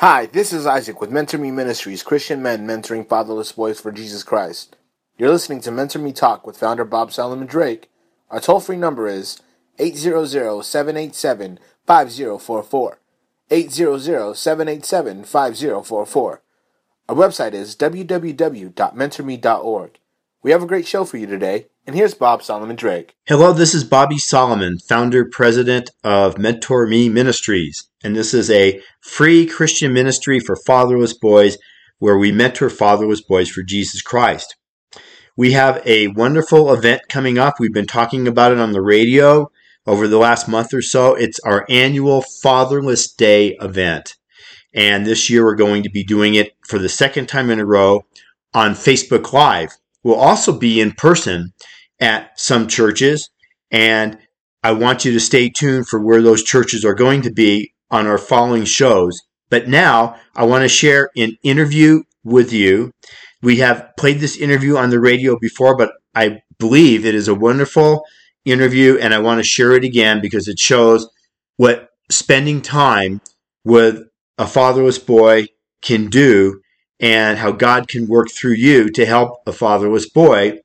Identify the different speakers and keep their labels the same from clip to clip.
Speaker 1: Hi, this is Isaac with Mentor Me Ministries, Christian men mentoring fatherless boys for Jesus Christ. You're listening to Mentor Me Talk with founder Bob Solomon Drake. Our toll free number is 800 787 5044. 800 787 5044. Our website is www.mentorme.org. We have a great show for you today, and here's Bob Solomon Drake.
Speaker 2: Hello, this is Bobby Solomon, founder president of Mentor Me Ministries, and this is a free Christian ministry for fatherless boys where we mentor fatherless boys for Jesus Christ. We have a wonderful event coming up. We've been talking about it on the radio over the last month or so. It's our annual Fatherless Day event. And this year we're going to be doing it for the second time in a row on Facebook Live. We'll also be in person at some churches, and I want you to stay tuned for where those churches are going to be on our following shows. But now I want to share an interview with you. We have played this interview on the radio before, but I believe it is a wonderful interview, and I want to share it again because it shows what spending time with a fatherless boy can do and how God can work through you to help a fatherless boy.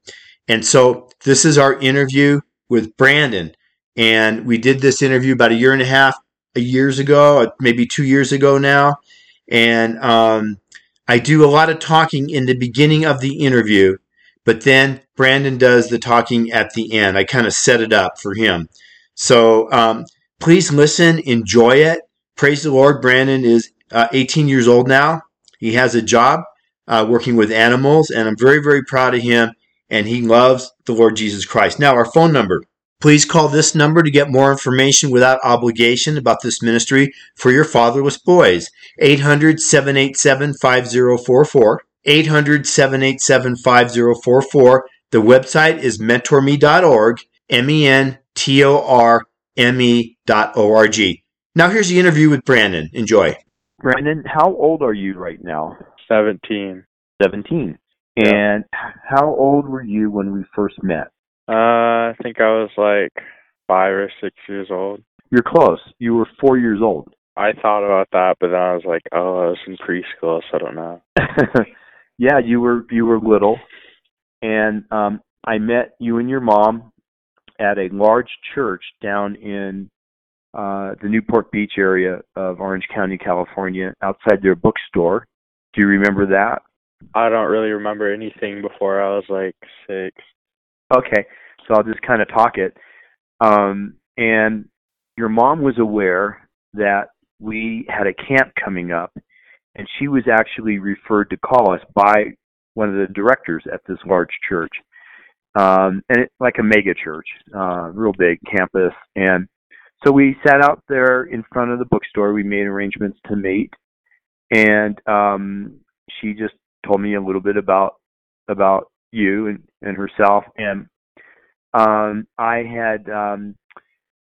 Speaker 2: And so this is our interview with Brandon. And we did this interview about a year and a half a years ago, maybe two years ago now. And um, I do a lot of talking in the beginning of the interview, but then Brandon does the talking at the end. I kind of set it up for him. So um, please listen, enjoy it. Praise the Lord. Brandon is uh, 18 years old now. He has a job uh, working with animals, and I'm very, very proud of him. And he loves the Lord Jesus Christ. Now, our phone number. Please call this number to get more information without obligation about this ministry for your fatherless boys. 800 787 5044. 800 787 5044. The website is mentorme.org, M E N T O R M E dot O R G. Now, here's the interview with Brandon. Enjoy.
Speaker 3: Brandon, how old are you right now?
Speaker 4: 17.
Speaker 3: 17.
Speaker 4: Yeah.
Speaker 3: And how old were you when we first met?
Speaker 4: Uh, I think I was like five or six years old.
Speaker 3: You're close. You were four years old.
Speaker 4: I thought about that, but then I was like, oh, I was in preschool, so I don't know.
Speaker 3: yeah, you were you were little, and um, I met you and your mom at a large church down in uh, the Newport Beach area of Orange County, California, outside their bookstore. Do you remember that?
Speaker 4: I don't really remember anything before I was like six.
Speaker 3: Okay, so I'll just kind of talk it. Um, and your mom was aware that we had a camp coming up, and she was actually referred to call us by one of the directors at this large church, um, and it, like a mega church, uh, real big campus. And so we sat out there in front of the bookstore. We made arrangements to meet, and um, she just told me a little bit about about you and, and herself. And um, I had um,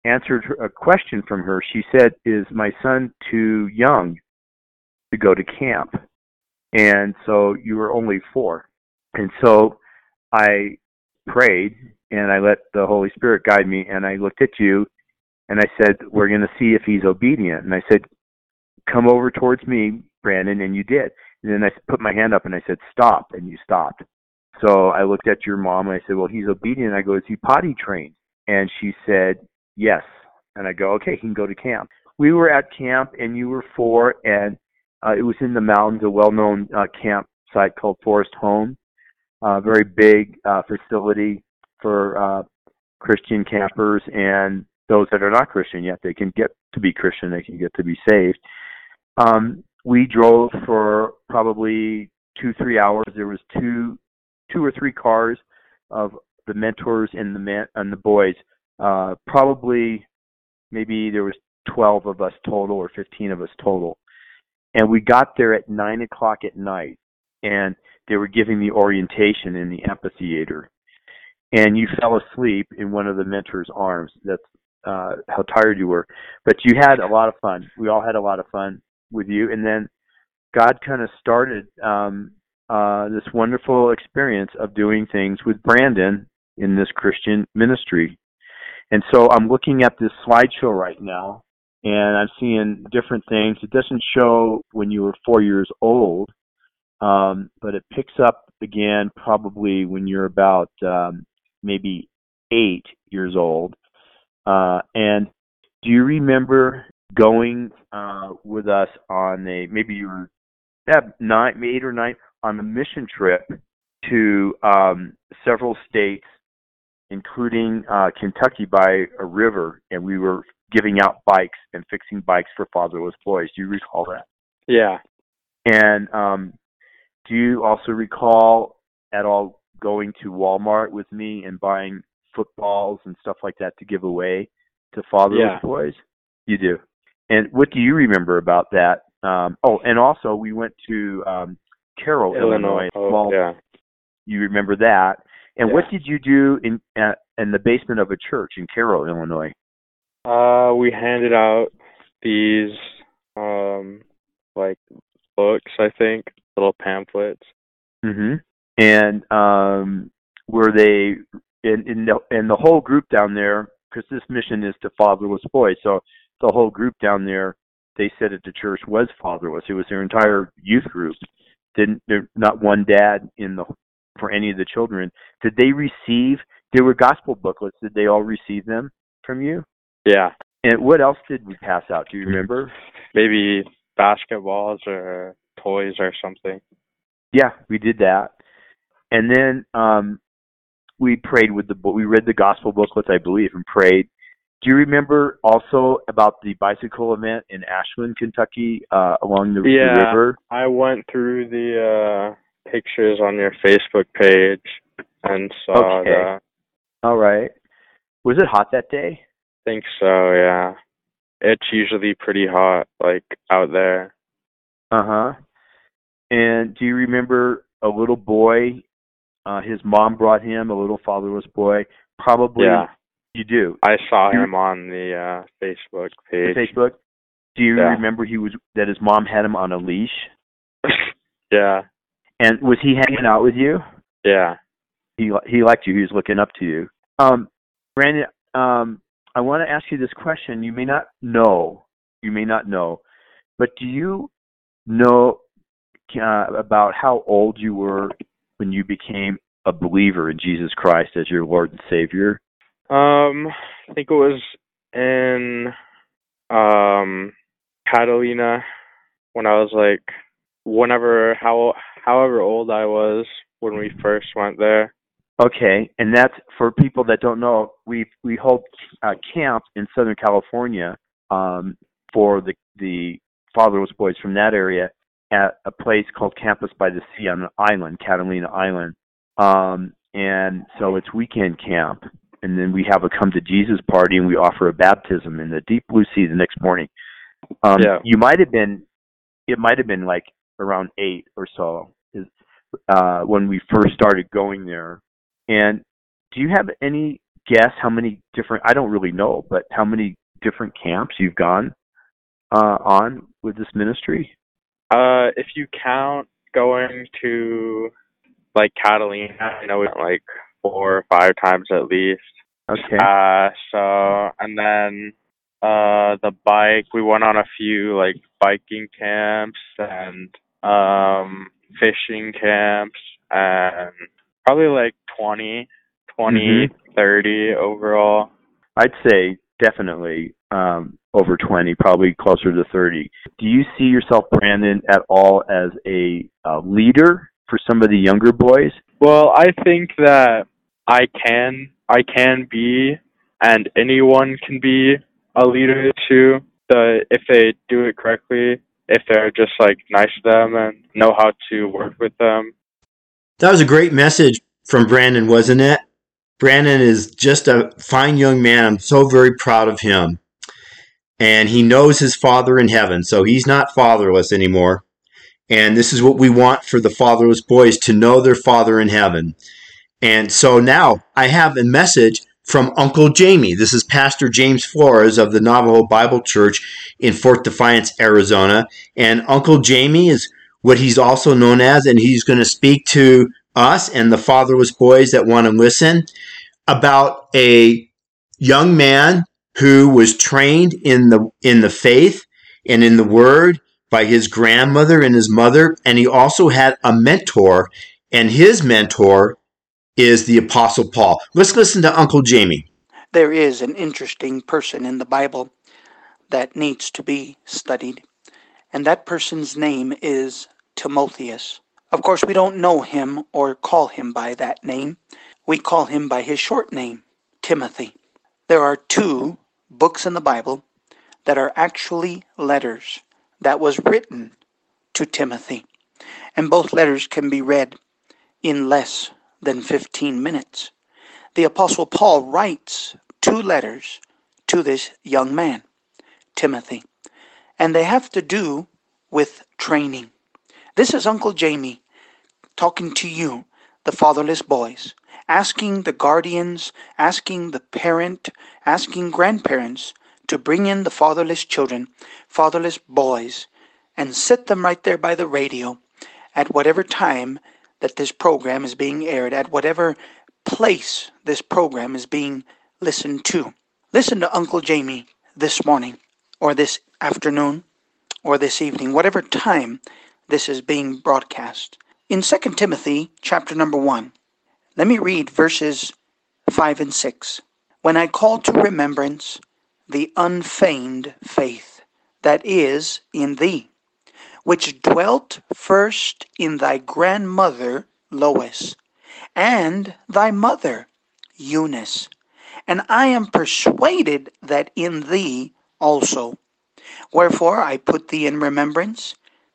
Speaker 3: answered a question from her. She said, "Is my son too young to go to camp?" And so you were only four, and so I prayed and I let the Holy Spirit guide me, and I looked at you, and I said, "We're going to see if he's obedient." And I said, "Come over towards me, Brandon," and you did. And then I put my hand up and I said, "Stop," and you stopped. So I looked at your mom and I said, "Well, he's obedient." I go, "Is he potty trained?" And she said, "Yes." And I go, "Okay, he can go to camp." We were at camp and you were four, and uh, it was in the mountains, a well-known uh, campsite called Forest Home, a very big uh, facility for uh, Christian campers and those that are not Christian yet. They can get to be Christian, they can get to be saved. Um, we drove for probably two, three hours. There was two, two or three cars of the mentors and the and the boys. Uh, probably, maybe there was 12 of us total or 15 of us total. And we got there at nine o'clock at night, and they were giving the orientation in the amphitheater. And you fell asleep in one of the mentors' arms. That's uh, how tired you were. But you had a lot of fun. We all had a lot of fun with you. And then God kind of started um, uh, this wonderful experience of doing things with Brandon in this Christian ministry. And so I'm looking at this slideshow right now, and I'm seeing different things. It doesn't show when you were four years old, um, but it picks up again probably when you're about um, maybe eight years old. Uh, and do you remember going uh, with us on a maybe you were yeah, nine, eight or nine on a mission trip to um, several states, including uh, Kentucky by a river, and we were giving out bikes and fixing bikes for fatherless boys. Do you recall that?
Speaker 4: Yeah.
Speaker 3: And um, do you also recall at all going to Walmart with me and buying footballs and stuff like that to give away to fatherless
Speaker 4: Yeah.
Speaker 3: boys? You do. And what do you remember about that? Um, oh, and also we went to um, Carroll, Illinois.
Speaker 4: Oh,
Speaker 3: Small-
Speaker 4: yeah.
Speaker 3: You remember that? And what did you do in uh, in the basement of a church in Carroll, Illinois?
Speaker 4: Uh, we handed out these, um, like books, I think, little pamphlets.
Speaker 3: hmm And um, were they in in the in the whole group down there? Because this mission is to fatherless boys, so the whole group down there, they said at the church was fatherless. It was their entire youth group. Didn't there not one dad in the for any of the children? Did they receive? There were gospel booklets. Did they all receive them from you?
Speaker 4: Yeah.
Speaker 3: And what else did we pass out? Do you remember?
Speaker 4: Maybe basketballs or toys or something.
Speaker 3: Yeah, we did that. And then um we prayed with the. We read the gospel booklets, I believe, and prayed. Do you remember also about the bicycle event in Ashland, Kentucky, uh, along the, the
Speaker 4: Yeah.
Speaker 3: river?
Speaker 4: I went through the uh pictures on your Facebook page and saw
Speaker 3: Okay.
Speaker 4: the
Speaker 3: All right. Was it hot that day?
Speaker 4: I think so, yeah. It's usually pretty hot, like out there.
Speaker 3: Uh huh. And do you remember a little boy? Uh, his mom brought him a little fatherless boy. Probably
Speaker 4: Yeah.
Speaker 3: You do.
Speaker 4: I saw him on the uh Facebook page.
Speaker 3: Facebook. Do you
Speaker 4: Yeah.
Speaker 3: remember he was that his mom had him on a leash?
Speaker 4: yeah.
Speaker 3: And was he hanging out with you?
Speaker 4: Yeah.
Speaker 3: he he liked you. He was looking up to you. Um, Brandon, um, I want to ask you this question. You may not know, you may not know, but do you know uh, about how old you were when you became a believer in Jesus Christ as your Lord and Savior?
Speaker 4: Um, I think it was in um Catalina when I was like whenever how however old I was when we first went there.
Speaker 3: Okay, and that's for people that don't know. We we hold uh, camp in Southern California um, for the the fatherless boys from that area at a place called Campus by the Sea on an island, Catalina Island. Um, and so it's weekend camp, and then we have a come to Jesus party, and we offer a baptism in the deep blue sea the next morning. Um,
Speaker 4: Yeah.
Speaker 3: You might have been, it might have been like around eight or so, uh, when we first started going there. And do you have any guess how many different? I don't really know, but how many different camps you've gone uh, on with this ministry?
Speaker 4: Uh if you count going to like Catalina, I know we like four or five times at least.
Speaker 3: Okay.
Speaker 4: Uh, so and then uh the bike, we went on a few like biking camps and um fishing camps and probably like 20, 20, 30 overall.
Speaker 3: I'd say definitely um, over 20, probably closer to 30. Do you see yourself, Brandon, at all as a, uh leader for some of the younger boys?
Speaker 4: Well, I think that I can I can be and anyone can be a leader too. The if they do it correctly, if they're just like nice to them and know how to work with them.
Speaker 2: That was a great message from Brandon, wasn't it? Brandon is just a fine young man. I'm so very proud of him. And he knows his father in heaven, so he's not fatherless anymore. And this is what we want for the fatherless boys to know their father in heaven. And so now I have a message from Uncle Jamie. This is Pastor James Flores of the Navajo Bible Church in Fort Defiance, Arizona. And Uncle Jamie is what he's also known as, and he's going to speak to us and the fatherless boys that want to listen about a young man who was trained in the in the faith and in the word by his grandmother and his mother and he also had a mentor and his mentor is the apostle Paul. Let's listen to Uncle Jamie.
Speaker 5: There is an interesting person in the Bible that needs to be studied, and that person's name is Timotheus. Of course, we don't know him or call him by that name. We call him by his short name, Timothy. There are two books in the Bible that are actually letters that was written to Timothy. And both letters can be read in less than 15 minutes. The Apostle Paul writes two letters to this young man, Timothy, and they have to do with training. This is Uncle Jamie talking to you, the fatherless boys, asking the guardians, asking the parent, asking grandparents to bring in the fatherless children, fatherless boys, and sit them right there by the radio at whatever time that this program is being aired, at whatever place this program is being listened to. Listen to Uncle Jamie this morning, or this afternoon, or this evening, whatever time this is being broadcast. In 2 Timothy chapter number 1, let me read verses 5 and 6. When I call to remembrance the unfeigned faith that is in thee, which dwelt first in thy grandmother Lois, and thy mother Eunice, and I am persuaded that in thee also. Wherefore I put thee in remembrance,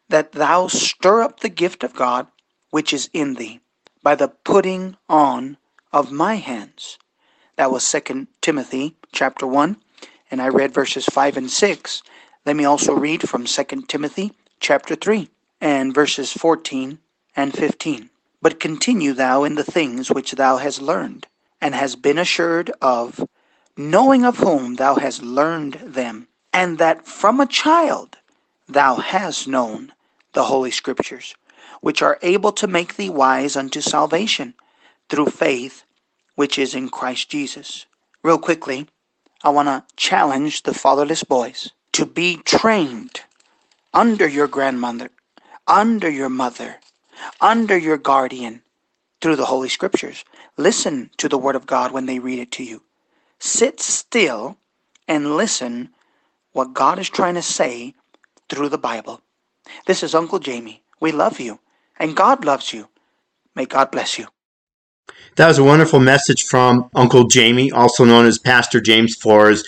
Speaker 5: that thou stir up the gift of God which is in thee, by the putting on of my hands. That was Second Timothy chapter 1, and I read verses 5 and 6. Let me also read from Second Timothy chapter 3 and verses 14 and 15. But continue thou in the things which thou hast learned, and hast been assured of, knowing of whom thou hast learned them, and that from a child thou hast known the Holy Scriptures, which are able to make thee wise unto salvation through faith which is in Christ Jesus. Real quickly, I want to challenge the fatherless boys to be trained under your grandmother, under your mother, under your guardian through the Holy Scriptures. Listen to the Word of God when they read it to you. Sit still and listen what God is trying to say through the Bible. This is Uncle Jamie. We love you, and God loves you. May God bless you.
Speaker 2: That was a wonderful message from Uncle Jamie, also known as Pastor James Flores,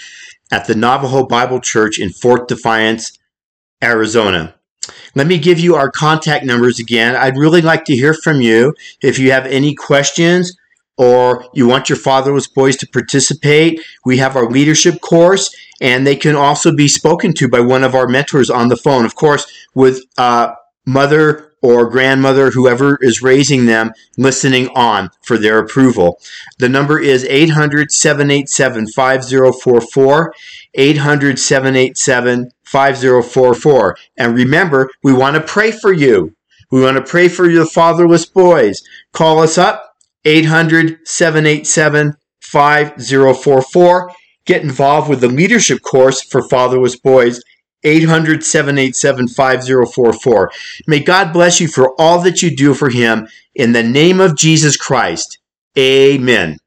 Speaker 2: at the Navajo Bible Church in Fort Defiance, Arizona. Let me give you our contact numbers again. I'd really like to hear from you. If you have any questions or you want your fatherless boys to participate, we have our leadership course and they can also be spoken to by one of our mentors on the phone. Of course, with uh, mother or grandmother, whoever is raising them, listening on for their approval. The number is 800 787 5044. 800 787 5044. And remember, we want to pray for you. We want to pray for your fatherless boys. Call us up 800 787 5044. Get involved with the leadership course for fatherless boys 800 787 5044. May God bless you for all that you do for Him. In the name of Jesus Christ, amen.